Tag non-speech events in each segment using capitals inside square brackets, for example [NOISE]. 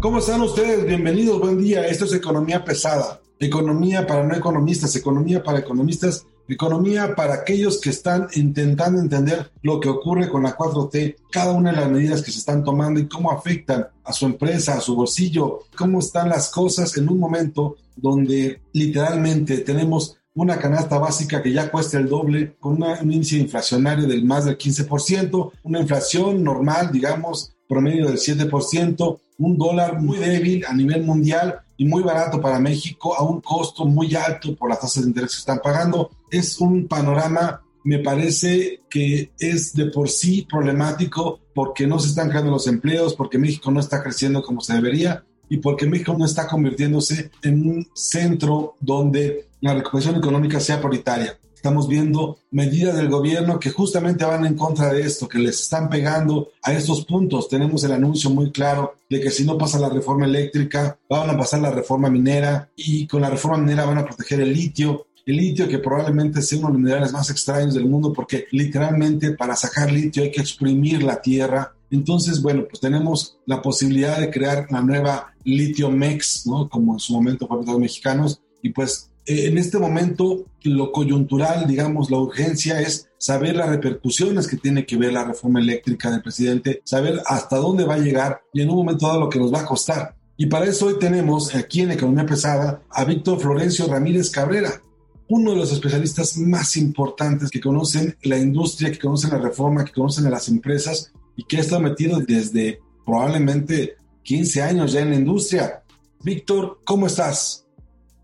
¿Cómo están ustedes? Bienvenidos, buen día. Esto es Economía Pesada. Economía para no economistas, economía para economistas, economía para aquellos que están intentando entender lo que ocurre con la 4T, cada una de las medidas que se están tomando y cómo afectan a su empresa, a su bolsillo, cómo están las cosas en un momento donde literalmente tenemos una canasta básica que ya cuesta el doble, con una- un índice inflacionario del más del 15%, una inflación normal, digamos, promedio del 7%, un dólar muy débil a nivel mundial y muy barato para México a un costo muy alto por las tasas de interés que están pagando. Es un panorama, me parece que es de por sí problemático porque no se están creando los empleos, porque México no está creciendo como se debería y porque México no está convirtiéndose en un centro donde la recuperación económica sea prioritaria. Estamos viendo medidas del gobierno que justamente van en contra de esto, que les están pegando a estos puntos. Tenemos el anuncio muy claro de que si no pasa la reforma eléctrica, van a pasar la reforma minera y con la reforma minera van a proteger el litio. El litio que probablemente sea uno de los minerales más extraños del mundo porque literalmente para sacar litio hay que exprimir la tierra. Entonces, bueno, pues tenemos la posibilidad de crear la nueva litio mex, ¿no? Como en su momento fue para los mexicanos. Y pues eh, en este momento lo coyuntural, digamos, la urgencia es saber las repercusiones que tiene que ver la reforma eléctrica del presidente, saber hasta dónde va a llegar y en un momento dado lo que nos va a costar. Y para eso hoy tenemos aquí en Economía Pesada a Víctor Florencio Ramírez Cabrera, uno de los especialistas más importantes que conocen la industria, que conocen la reforma, que conocen a las empresas y que ha estado metido desde probablemente 15 años ya en la industria. Víctor, ¿cómo estás?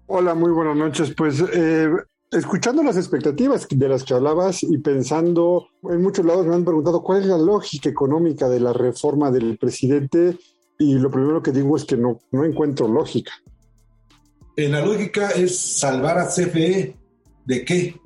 Hola, muy buenas noches. Pues eh, escuchando las expectativas de las que hablabas y pensando, en muchos lados me han preguntado cuál es la lógica económica de la reforma del presidente y lo primero que digo es que no, no encuentro lógica. Eh, la lógica es salvar a CFE. ¿De qué?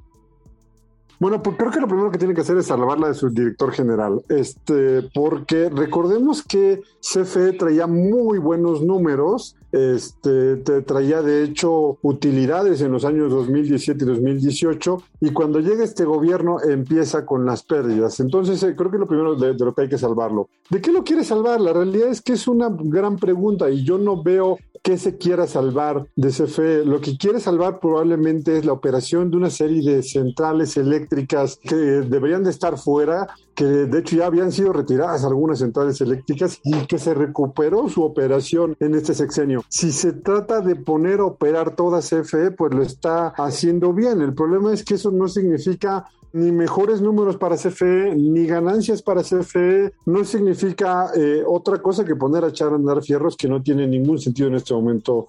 Bueno, pues creo que lo primero que tiene que hacer es salvarla de su director general, este, porque recordemos que CFE traía muy buenos números, este, te traía de hecho utilidades en los años 2017 y 2018, y cuando llega este gobierno empieza con las pérdidas. Entonces, eh, creo que lo primero de, lo que hay que salvarlo. ¿De qué lo quiere salvar? La realidad es que es una gran pregunta y yo no veo qué se quiera salvar de CFE. Lo que quiere salvar probablemente es la operación de una serie de centrales eléctricas que deberían de estar fuera, que de hecho ya habían sido retiradas algunas centrales eléctricas y que se recuperó su operación en este sexenio. Si se trata de poner a operar toda CFE, pues lo está haciendo bien. El problema es que eso no significa ni mejores números para CFE, ni ganancias para CFE, no significa eh, otra cosa que poner a echar a andar fierros que no tiene ningún sentido en este momento.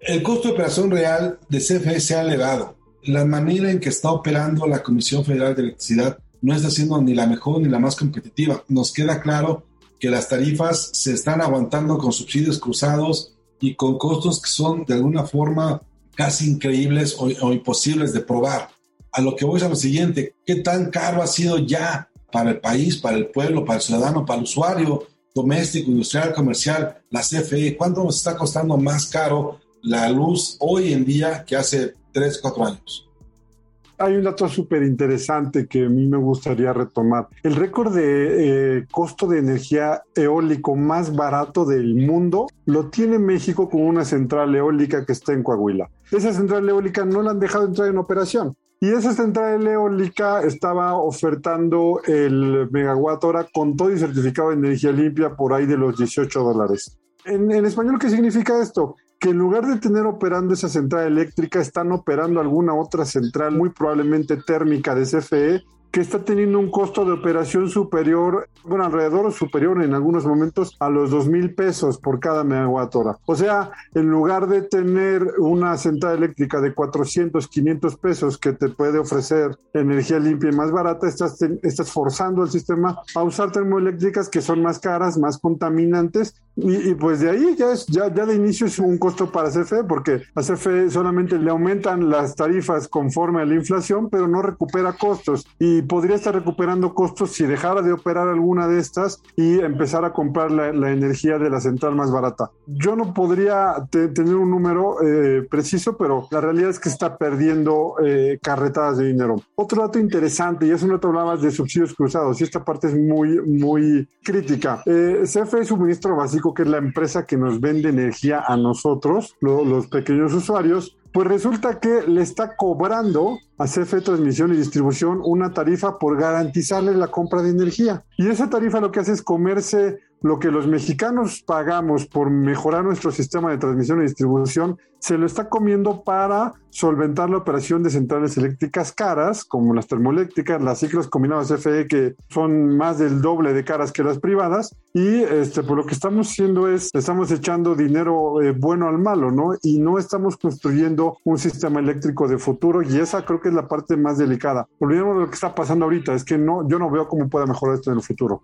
El costo de operación real de CFE se ha elevado. La manera en que está operando la Comisión Federal de Electricidad no está siendo ni la mejor ni la más competitiva. Nos queda claro que las tarifas se están aguantando con subsidios cruzados y con costos que son de alguna forma casi increíbles o, imposibles de probar. A lo que voy es a lo siguiente, ¿qué tan caro ha sido ya para el país, para el pueblo, para el ciudadano, para el usuario doméstico, industrial, comercial, la CFE? ¿Cuánto nos está costando más caro la luz hoy en día que hace 3, 4 años? Hay un dato súper interesante que a mí me gustaría retomar. El récord de eh, costo de energía eólico más barato del mundo lo tiene México con una central eólica que está en Coahuila. Esa central eólica no la han dejado entrar en operación. Y esa central eólica estaba ofertando el megawatt hora con todo y certificado de energía limpia por ahí de los 18 dólares. En, en español, ¿qué significa esto? Que en lugar de tener operando esa central eléctrica, están operando alguna otra central, muy probablemente térmica de CFE, que está teniendo un costo de operación superior, bueno, alrededor o superior en algunos momentos a los dos mil pesos por cada megawatt hora. O sea, en lugar de tener una central eléctrica de 400, 500 pesos que te puede ofrecer energía limpia y más barata, estás, estás forzando al sistema a usar termoeléctricas que son más caras, más contaminantes y, pues de ahí ya es ya, ya de inicio es un costo para CFE porque a CFE solamente le aumentan las tarifas conforme a la inflación, pero no recupera costos y podría estar recuperando costos si dejara de operar alguna de estas y empezar a comprar la, energía de la central más barata. Yo no podría tener un número eh, preciso, pero la realidad es que está perdiendo eh, carretadas de dinero. Otro dato interesante, y es un dato hablabas de subsidios cruzados, y esta parte es muy, muy crítica. Eh, CFE suministro básico que es la empresa que nos vende energía a nosotros, los pequeños usuarios, pues resulta que le está cobrando a CFE Transmisión y Distribución una tarifa por garantizarle la compra de energía. Y esa tarifa lo que hace es comerse lo que los mexicanos pagamos por mejorar nuestro sistema de transmisión y distribución, se lo está comiendo para solventar la operación de centrales eléctricas caras, como las termoeléctricas, las ciclos combinadas CFE, que son más del doble de caras que las privadas. Y este, por lo que estamos haciendo es, estamos echando dinero eh, bueno al malo, ¿no? Y no estamos construyendo un sistema eléctrico de futuro. Y esa creo que es la parte más delicada. Olvidemos lo que está pasando ahorita, es que no, yo no veo cómo pueda mejorar esto en el futuro.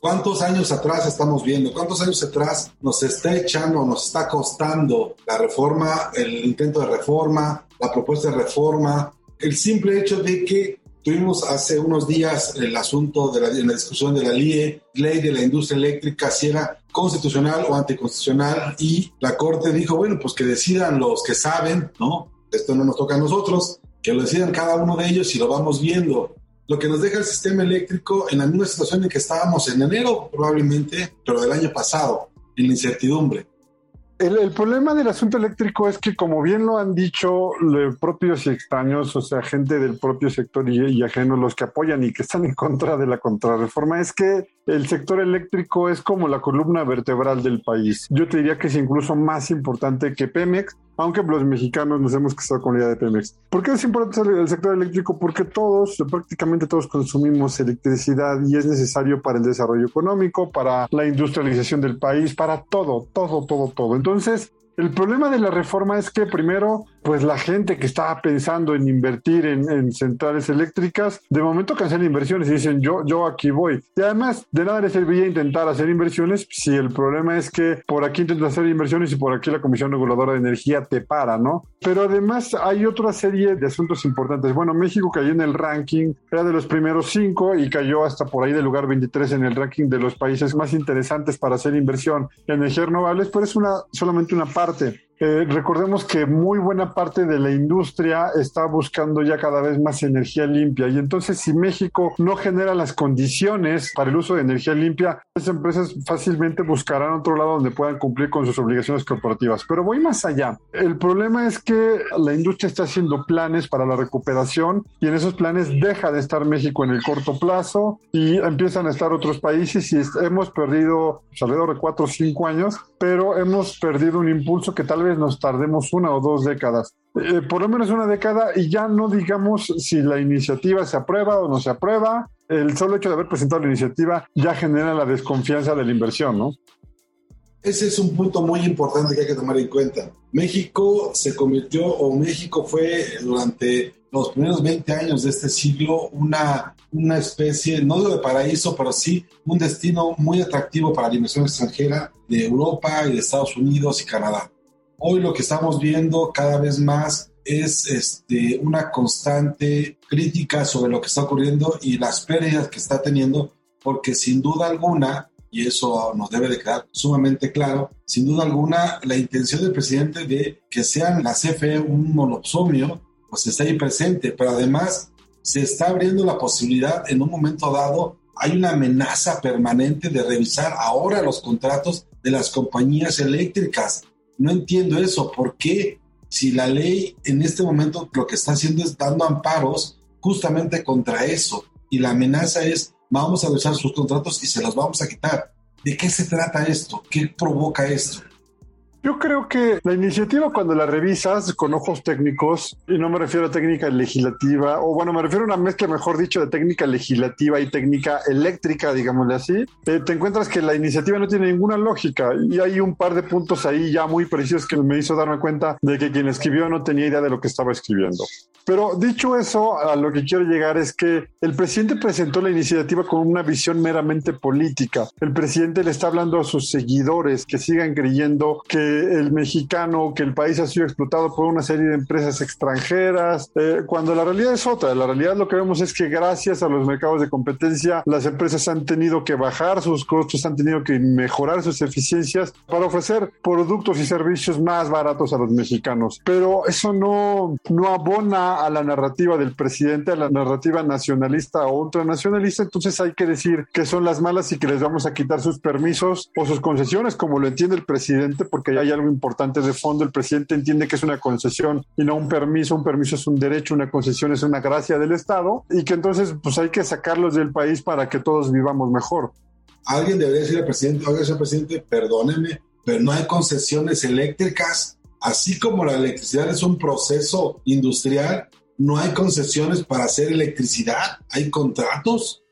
¿Cuántos años atrás estamos viendo? ¿Cuántos años atrás nos está echando, nos está costando la reforma, el intento de reforma, la propuesta de reforma? El simple hecho de que tuvimos hace unos días el asunto de la, en la discusión de la LIE, ley de la industria eléctrica, si era constitucional o anticonstitucional, y la Corte dijo, bueno, pues que decidan los que saben, ¿no? Esto no nos toca a nosotros, que lo decidan cada uno de ellos y lo vamos viendo lo que nos deja el sistema eléctrico en la misma situación en que estábamos en enero, probablemente, pero del año pasado, en la incertidumbre. El, problema del asunto eléctrico es que, como bien lo han dicho los propios y extraños, o sea, gente del propio sector y, y ajeno, los que apoyan y que están en contra de la contrarreforma, es que el sector eléctrico es como la columna vertebral del país. Yo te diría que es incluso más importante que Pemex, aunque los mexicanos nos hemos casado con la idea de Pemex. ¿Por qué es importante el sector eléctrico? Porque todos, prácticamente todos consumimos electricidad y es necesario para el desarrollo económico, para la industrialización del país, para todo, todo, todo, todo. Entonces, el problema de la reforma es que primero pues la gente que estaba pensando en invertir en, centrales eléctricas, de momento cancelan inversiones y dicen yo, yo aquí voy. Y además, de nada le serviría intentar hacer inversiones si el problema es que por aquí intentas hacer inversiones y por aquí la Comisión Reguladora de Energía te para, ¿no? Pero además hay otra serie de asuntos importantes. Bueno, México cayó en el ranking, era de los primeros cinco y cayó hasta por ahí del lugar 23 en el ranking de los países más interesantes para hacer inversión en energías renovables, pero es una, solamente una parte. parte. Eh, recordemos que muy buena parte de la industria está buscando ya cada vez más energía limpia y entonces si México no genera las condiciones para el uso de energía limpia, las empresas fácilmente buscarán otro lado donde puedan cumplir con sus obligaciones corporativas. Pero voy más allá. El problema es que la industria está haciendo planes para la recuperación y en esos planes deja de estar México en el corto plazo y empiezan a estar otros países y hemos perdido pues, alrededor de cuatro o cinco años, pero hemos perdido un impulso que tal vez nos tardemos una o dos décadas. Eh, por lo menos una década y ya no digamos si la iniciativa se aprueba o no se aprueba. El solo hecho de haber presentado la iniciativa ya genera la desconfianza de la inversión, ¿no? Ese es un punto muy importante que hay que tomar en cuenta. México se convirtió, o México fue durante los primeros 20 años de este siglo una, una especie, no de paraíso, pero sí un destino muy atractivo para la inversión extranjera de Europa y de Estados Unidos y Canadá. Hoy lo que estamos viendo cada vez más es este, una constante crítica sobre lo que está ocurriendo y las pérdidas que está teniendo, porque sin duda alguna, y eso nos debe de quedar sumamente claro, sin duda alguna la intención del presidente de que sean la CFE un monopsomio, pues está ahí presente, pero además se está abriendo la posibilidad en un momento dado, hay una amenaza permanente de revisar ahora los contratos de las compañías eléctricas no entiendo eso. ¿Por qué? Si la ley en este momento lo que está haciendo es dando amparos justamente contra eso y la amenaza es vamos a usar sus contratos y se los vamos a quitar. ¿De qué se trata esto? ¿Qué provoca esto? Yo creo que la iniciativa cuando la revisas con ojos técnicos, y no me refiero a técnica legislativa, o bueno, me refiero a una mezcla, mejor dicho, de técnica legislativa y técnica eléctrica, digámosle así, eh, te encuentras que la iniciativa no tiene ninguna lógica y hay un par de puntos ahí ya muy precisos que me hizo darme cuenta de que quien escribió no tenía idea de lo que estaba escribiendo. Pero dicho eso, a lo que quiero llegar es que el presidente presentó la iniciativa con una visión meramente política. El presidente le está hablando a sus seguidores que sigan creyendo que el mexicano, que el país ha sido explotado por una serie de empresas extranjeras, eh, cuando la realidad es otra. La realidad lo que vemos es que gracias a los mercados de competencia, las empresas han tenido que bajar sus costos, han tenido que mejorar sus eficiencias para ofrecer productos y servicios más baratos a los mexicanos. Pero eso no, no abona a la narrativa del presidente, a la narrativa nacionalista o ultranacionalista. Entonces hay que decir que son las malas y que les vamos a quitar sus permisos o sus concesiones, como lo entiende el presidente, porque hay algo importante de fondo. El presidente entiende que es una concesión y no un permiso. Un permiso es un derecho, una concesión es una gracia del Estado y que entonces pues hay que sacarlos del país para que todos vivamos mejor. Alguien debería decir al presidente, oiga, señor presidente, perdóneme, pero no hay concesiones eléctricas. Así como la electricidad es un proceso industrial, no hay concesiones para hacer electricidad, hay contratos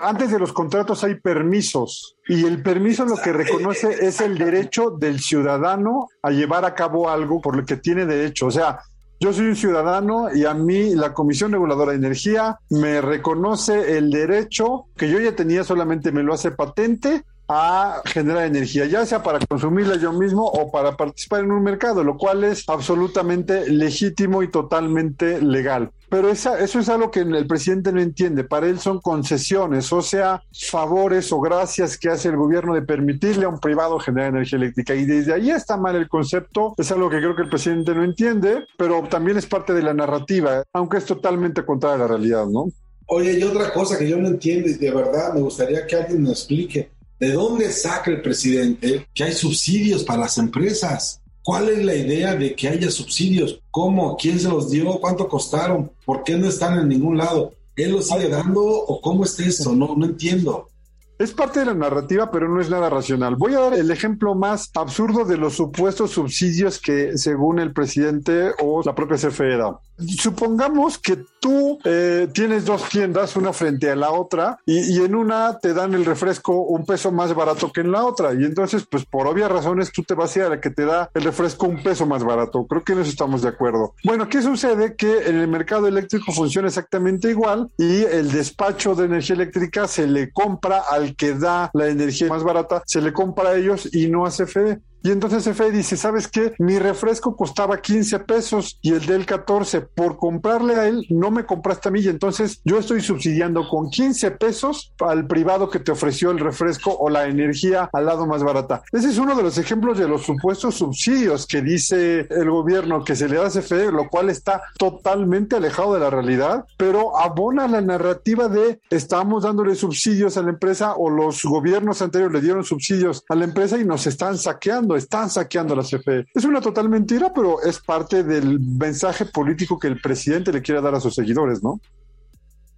antes de los contratos hay permisos y el permiso lo que reconoce es el derecho del ciudadano a llevar a cabo algo por lo que tiene derecho. O sea, yo soy un ciudadano y a mí la Comisión Reguladora de Energía me reconoce el derecho que yo ya tenía, solamente me lo hace patente a generar energía, ya sea para consumirla yo mismo o para participar en un mercado, lo cual es absolutamente legítimo y totalmente legal. Pero esa, eso es algo que el presidente no entiende. Para él son concesiones, o sea, favores o gracias que hace el gobierno de permitirle a un privado generar energía eléctrica. Y desde ahí está mal el concepto. Es algo que creo que el presidente no entiende, pero también es parte de la narrativa, aunque es totalmente contraria a la realidad, ¿no? Oye, y otra cosa que yo no entiendo y de verdad me gustaría que alguien me explique. ¿De dónde saca el presidente que hay subsidios para las empresas? ¿Cuál es la idea de que haya subsidios? ¿Cómo? ¿Quién se los dio? ¿Cuánto costaron? ¿Por qué no están en ningún lado? ¿Él los sigue dando o cómo es eso? No, no entiendo. Es parte de la narrativa, pero no es nada racional. Voy a dar el ejemplo más absurdo de los supuestos subsidios que, según el presidente o la propia CFE da. Supongamos que tú eh, tienes dos tiendas, una frente a la otra, y, en una te dan el refresco un peso más barato que en la otra. Y entonces, pues por obvias razones, tú te vas a ir a la que te da el refresco un peso más barato. Creo que en eso estamos de acuerdo. Bueno, ¿qué sucede? Que en el mercado eléctrico funciona exactamente igual y el despacho de energía eléctrica se le compra al que da la energía más barata se le compra a ellos y no a CFE. Y entonces CFE dice, ¿sabes qué? Mi refresco costaba 15 pesos y el del 14. Por comprarle a él, no me compraste a mí. Y entonces yo estoy subsidiando con 15 pesos al privado que te ofreció el refresco o la energía al lado más barata. Ese es uno de los ejemplos de los supuestos subsidios que dice el gobierno que se le da a CFE, lo cual está totalmente alejado de la realidad, pero abona la narrativa de estamos dándole subsidios a la empresa o los gobiernos anteriores le dieron subsidios a la empresa y nos están saqueando están saqueando la CFE. Es una total mentira, pero es parte del mensaje político que el presidente le quiere dar a sus seguidores, ¿no?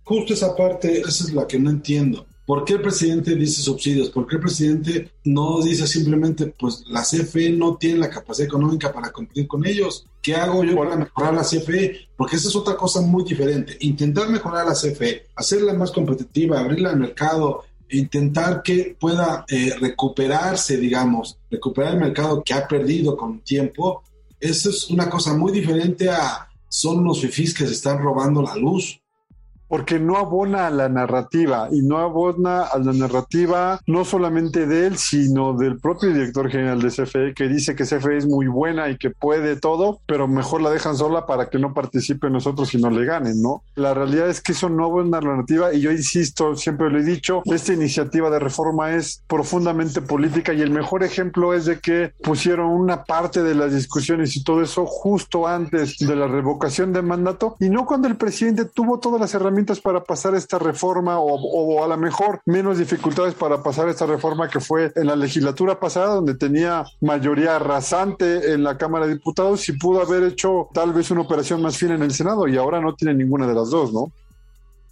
Justo esa parte, esa es la que no entiendo. ¿Por qué el presidente dice subsidios? ¿Por qué el presidente no dice simplemente, pues la CFE no tiene la capacidad económica para competir con ellos? ¿Qué hago yo para mejorar la CFE? Porque esa es otra cosa muy diferente. Intentar mejorar la CFE, hacerla más competitiva, abrirla al mercado, intentar que pueda eh, recuperarse, digamos, recuperar el mercado que ha perdido con tiempo, eso es una cosa muy diferente a son los fifís que se están robando la luz porque no abona a la narrativa y no abona a la narrativa no solamente de él, sino del propio director general de CFE que dice que CFE es muy buena y que puede todo, pero mejor la dejan sola para que no participe nosotros y no le ganen, ¿no? La realidad es que eso no abona la narrativa y yo insisto, siempre lo he dicho, esta iniciativa de reforma es profundamente política y el mejor ejemplo es de que pusieron una parte de las discusiones y todo eso justo antes de la revocación de mandato y no cuando el presidente tuvo todas las herramientas para pasar esta reforma o, a lo mejor menos dificultades para pasar esta reforma que fue en la legislatura pasada donde tenía mayoría rasante en la Cámara de Diputados y pudo haber hecho tal vez una operación más fina en el Senado y ahora no tiene ninguna de las dos, ¿no?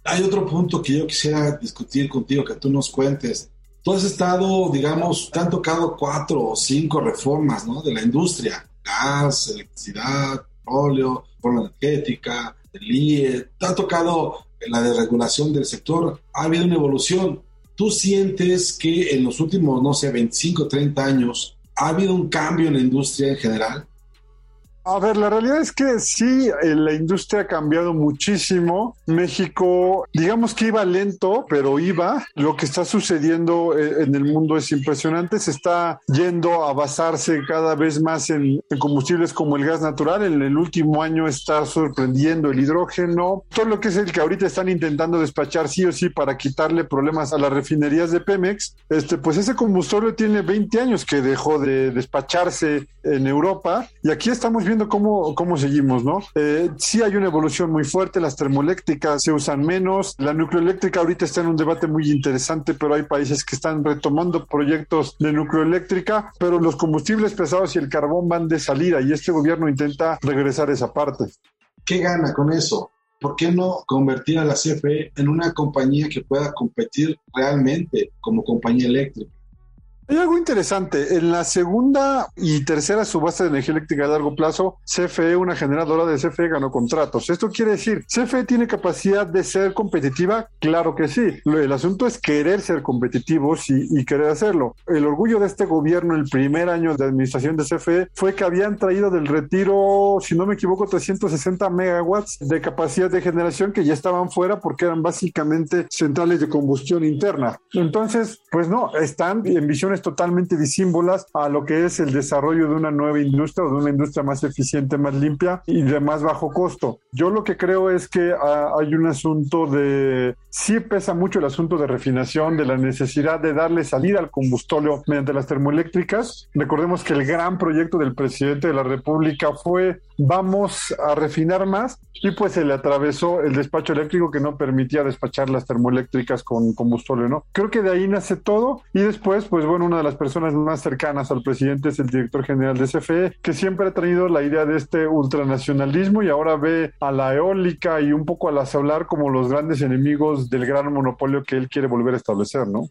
Hay otro punto que yo quisiera discutir contigo, que tú nos cuentes. Tú has estado, digamos, te han tocado cuatro o cinco reformas, ¿no? De la industria, gas, electricidad, petróleo, reforma energética, el IE, te ha tocado la desregulación del sector, ha habido una evolución. ¿Tú sientes que en los últimos, no sé, 25, 30 años, ha habido un cambio en la industria en general? A ver, la realidad es que sí, eh, la industria ha cambiado muchísimo. México, digamos que iba lento, pero iba. Lo que está sucediendo eh, en el mundo es impresionante. Se está yendo a basarse cada vez más en, combustibles como el gas natural. En el último año está sorprendiendo el hidrógeno. Todo lo que es el que ahorita están intentando despachar sí o sí para quitarle problemas a las refinerías de Pemex. Este, pues ese combustible tiene 20 años que dejó de despacharse en Europa y aquí estamos viendo cómo, cómo seguimos, ¿no? Eh, sí hay una evolución muy fuerte, las termoeléctricas se usan menos, la nucleoeléctrica ahorita está en un debate muy interesante, pero hay países que están retomando proyectos de nucleoeléctrica, pero los combustibles pesados y el carbón van de salida y este gobierno intenta regresar esa parte. ¿Qué gana con eso? ¿Por qué no convertir a la CFE en una compañía que pueda competir realmente como compañía eléctrica? Hay algo interesante. En la segunda y tercera subasta de energía eléctrica a largo plazo, CFE, una generadora de CFE, ganó contratos. Esto quiere decir, ¿CFE tiene capacidad de ser competitiva? Claro que sí. El asunto es querer ser competitivos y, querer hacerlo. El orgullo de este gobierno, el primer año de administración de CFE, fue que habían traído del retiro, si no me equivoco, 360 megawatts de capacidad de generación que ya estaban fuera porque eran básicamente centrales de combustión interna. Entonces, pues no, están en visiones totalmente disímbolas a lo que es el desarrollo de una nueva industria o de una industria más eficiente, más limpia y de más bajo costo. Yo lo que creo es que ah, hay un asunto de, sí pesa mucho el asunto de refinación, de la necesidad de darle salida al combustóleo mediante las termoeléctricas. Recordemos que el gran proyecto del presidente de la República fue vamos a refinar más y pues se le atravesó el despacho eléctrico que no permitía despachar las termoeléctricas con combustóleo, ¿no? Creo que de ahí nace todo y después, pues bueno, una de las personas más cercanas al presidente es el director general de CFE, que siempre ha traído la idea de este ultranacionalismo y ahora ve a la eólica y un poco a la solar como los grandes enemigos del gran monopolio que él quiere volver a establecer, ¿no?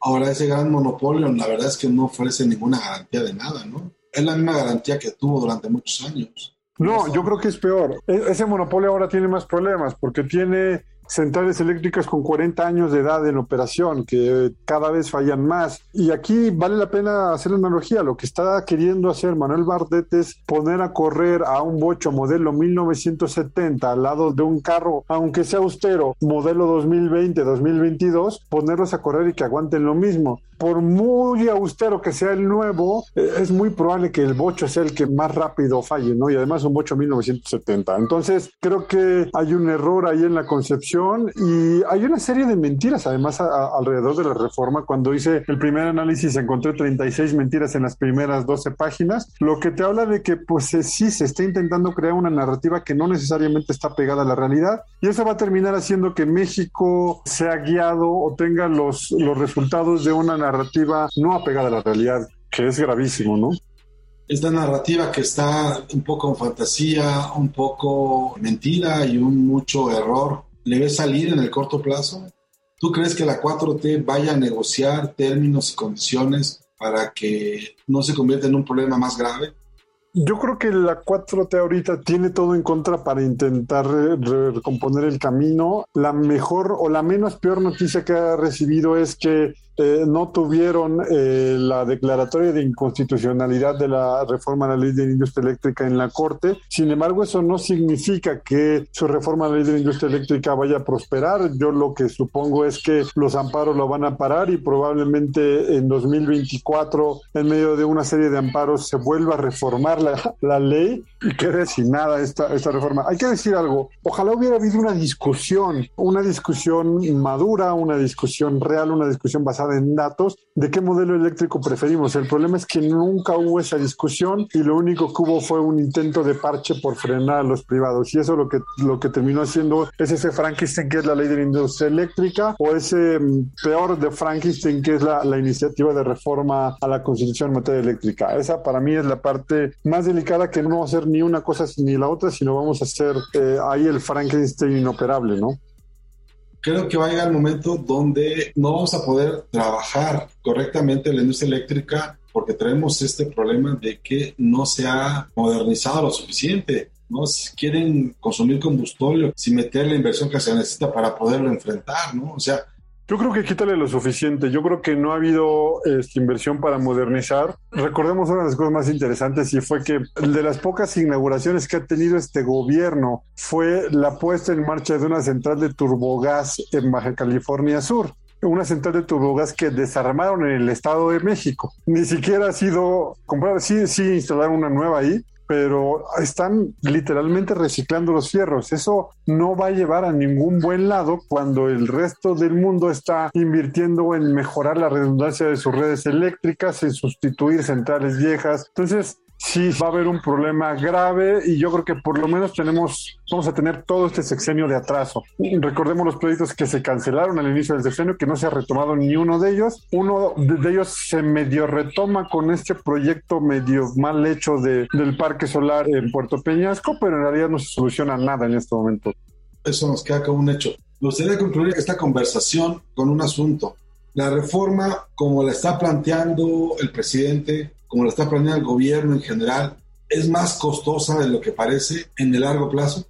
Ahora ese gran monopolio, la verdad es que no ofrece ninguna garantía de nada, ¿no? Es la misma garantía que tuvo durante muchos años. No, yo creo que es peor. E-, ese monopolio ahora tiene más problemas porque tiene centrales eléctricas con 40 años de edad en operación, que cada vez fallan más. Y aquí vale la pena hacer la analogía. Lo que está queriendo hacer Manuel Bardet es poner a correr a un bocho modelo 1970 al lado de un carro, aunque sea austero, modelo 2020, 2022, ponerlos a correr y que aguanten lo mismo. Por muy austero que sea el nuevo, eh, es muy probable que el bocho sea el que más rápido falle, ¿no? Y además un bocho 1970. Entonces, creo que hay un error ahí en la concepción y hay una serie de mentiras además alrededor de la reforma. Cuando hice el primer análisis encontré 36 mentiras en las primeras 12 páginas, lo que te habla de que pues eh, sí se está intentando crear una narrativa que no necesariamente está pegada a la realidad y eso va a terminar haciendo que México sea guiado o tenga los, los resultados de una narrativa no apegada a la realidad, que es gravísimo, ¿no? esta narrativa que está un poco en fantasía, un poco mentira y un mucho error le ves salir en el corto plazo? ¿Tú crees que la 4T vaya a negociar términos y condiciones para que no se convierta en un problema más grave? Yo creo que la 4T ahorita tiene todo en contra para intentar recomponer el camino. La mejor o la menos peor noticia que ha recibido es que eh, no tuvieron eh, la declaratoria de inconstitucionalidad de la reforma a la ley de la industria eléctrica en la Corte. Sin embargo, eso no significa que su reforma a la ley de la industria eléctrica vaya a prosperar. Yo lo que supongo es que los amparos lo van a parar y probablemente en 2024, en medio de una serie de amparos, se vuelva a reformar la, la ley y quede sin nada esta, esta reforma. Hay que decir algo. Ojalá hubiera habido una discusión, una discusión madura, una discusión real, una discusión basada en datos de qué modelo eléctrico preferimos. El problema es que nunca hubo esa discusión y lo único que hubo fue un intento de parche por frenar a los privados. Y eso lo que, lo que terminó haciendo es ese Frankenstein que es la ley de la industria eléctrica o ese mm, peor de Frankenstein que es la, la iniciativa de reforma a la Constitución en materia eléctrica. Esa para mí es la parte más delicada que no vamos a hacer ni una cosa ni la otra, sino vamos a hacer eh, ahí el Frankenstein inoperable, ¿no? Creo que va a llegar el momento donde no vamos a poder trabajar correctamente la industria eléctrica porque tenemos este problema de que no se ha modernizado lo suficiente. ¿no? Si quieren consumir combustible, sin meter la inversión que se necesita para poderlo enfrentar, ¿no? O sea, yo creo que quítale lo suficiente. Yo creo que no ha habido esta inversión para modernizar. Recordemos una de las cosas más interesantes y fue que de las pocas inauguraciones que ha tenido este gobierno fue la puesta en marcha de una central de turbogás en Baja California Sur una central de turbogás que desarmaron en el Estado de México. Ni siquiera ha sido comprada, sí, sí instalaron una nueva ahí, pero están literalmente reciclando los fierros. Eso no va a llevar a ningún buen lado cuando el resto del mundo está invirtiendo en mejorar la redundancia de sus redes eléctricas, en sustituir centrales viejas. Entonces, sí va a haber un problema grave y yo creo que por lo menos tenemos, vamos a tener todo este sexenio de atraso. Recordemos los proyectos que se cancelaron al inicio del sexenio, que no se ha retomado ni uno de ellos. Uno de ellos se medio retoma con este proyecto medio mal hecho de, del parque solar en Puerto Peñasco, pero en realidad no se soluciona nada en este momento. Eso nos queda como un hecho. Me gustaría concluir esta conversación con un asunto. La reforma, como la está planteando el presidente, como lo está planeando el gobierno en general, es más costosa de lo que parece en el largo plazo?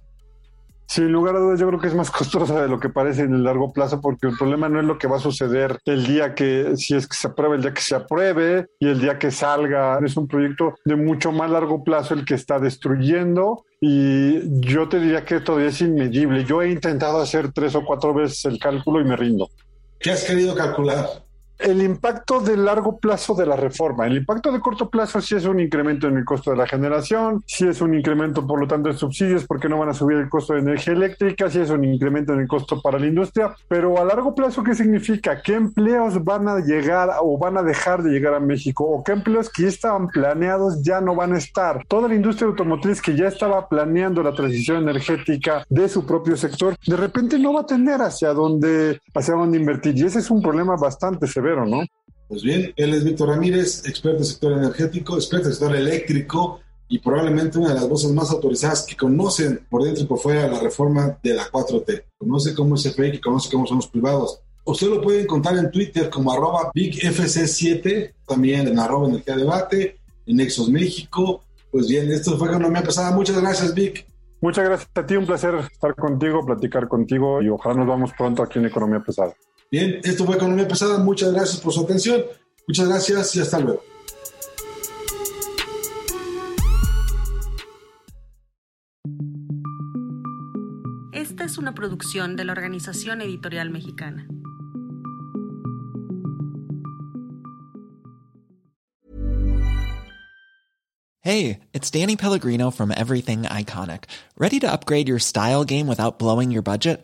Sin lugar a dudas, yo creo que es más [LAUGHS] costosa de lo que parece en el largo plazo, porque el problema no es lo que va a suceder el día que, si es que se apruebe, el día que se apruebe y el día que salga. Es un proyecto de mucho más largo plazo el que está destruyendo y yo te diría que todavía es inmedible. Yo he intentado hacer tres o cuatro veces el cálculo y me rindo. ¿Qué has querido calcular? El impacto de largo plazo de la reforma. El impacto de corto plazo sí es un incremento en el costo de la generación, sí es un incremento, por lo tanto, de subsidios porque no van a subir el costo de energía eléctrica, sí es un incremento en el costo para la industria, pero a largo plazo, ¿qué significa? ¿Qué empleos van a llegar o van a dejar de llegar a México? ¿O qué empleos que ya estaban planeados ya no van a estar? Toda la industria automotriz que ya estaba planeando la transición energética de su propio sector, de repente no va a tener hacia dónde, hacia dónde invertir. Y ese es un problema bastante severo ¿no? Pues bien, él es Víctor Ramírez, experto en sector energético, experto en sector eléctrico y probablemente una de las voces más autorizadas que conocen por dentro y por fuera la reforma de la 4T. Conoce cómo es y conoce cómo son los privados. Usted lo puede encontrar en Twitter como arroba BigFC7, también en arroba Energía Debate, en Nexos México. Pues bien, esto fue Economía Pesada. Muchas gracias, Vic. Muchas gracias a ti, un placer estar contigo, platicar contigo y ojalá nos vamos pronto aquí en Economía Pesada. Bien, esto fue Economía Pesada. Muchas gracias por su atención. Muchas gracias y hasta luego. Esta es una producción de la Organización Editorial Mexicana. Hey, it's Danny Pellegrino from Everything Iconic. ¿Ready to upgrade your style game without blowing your budget?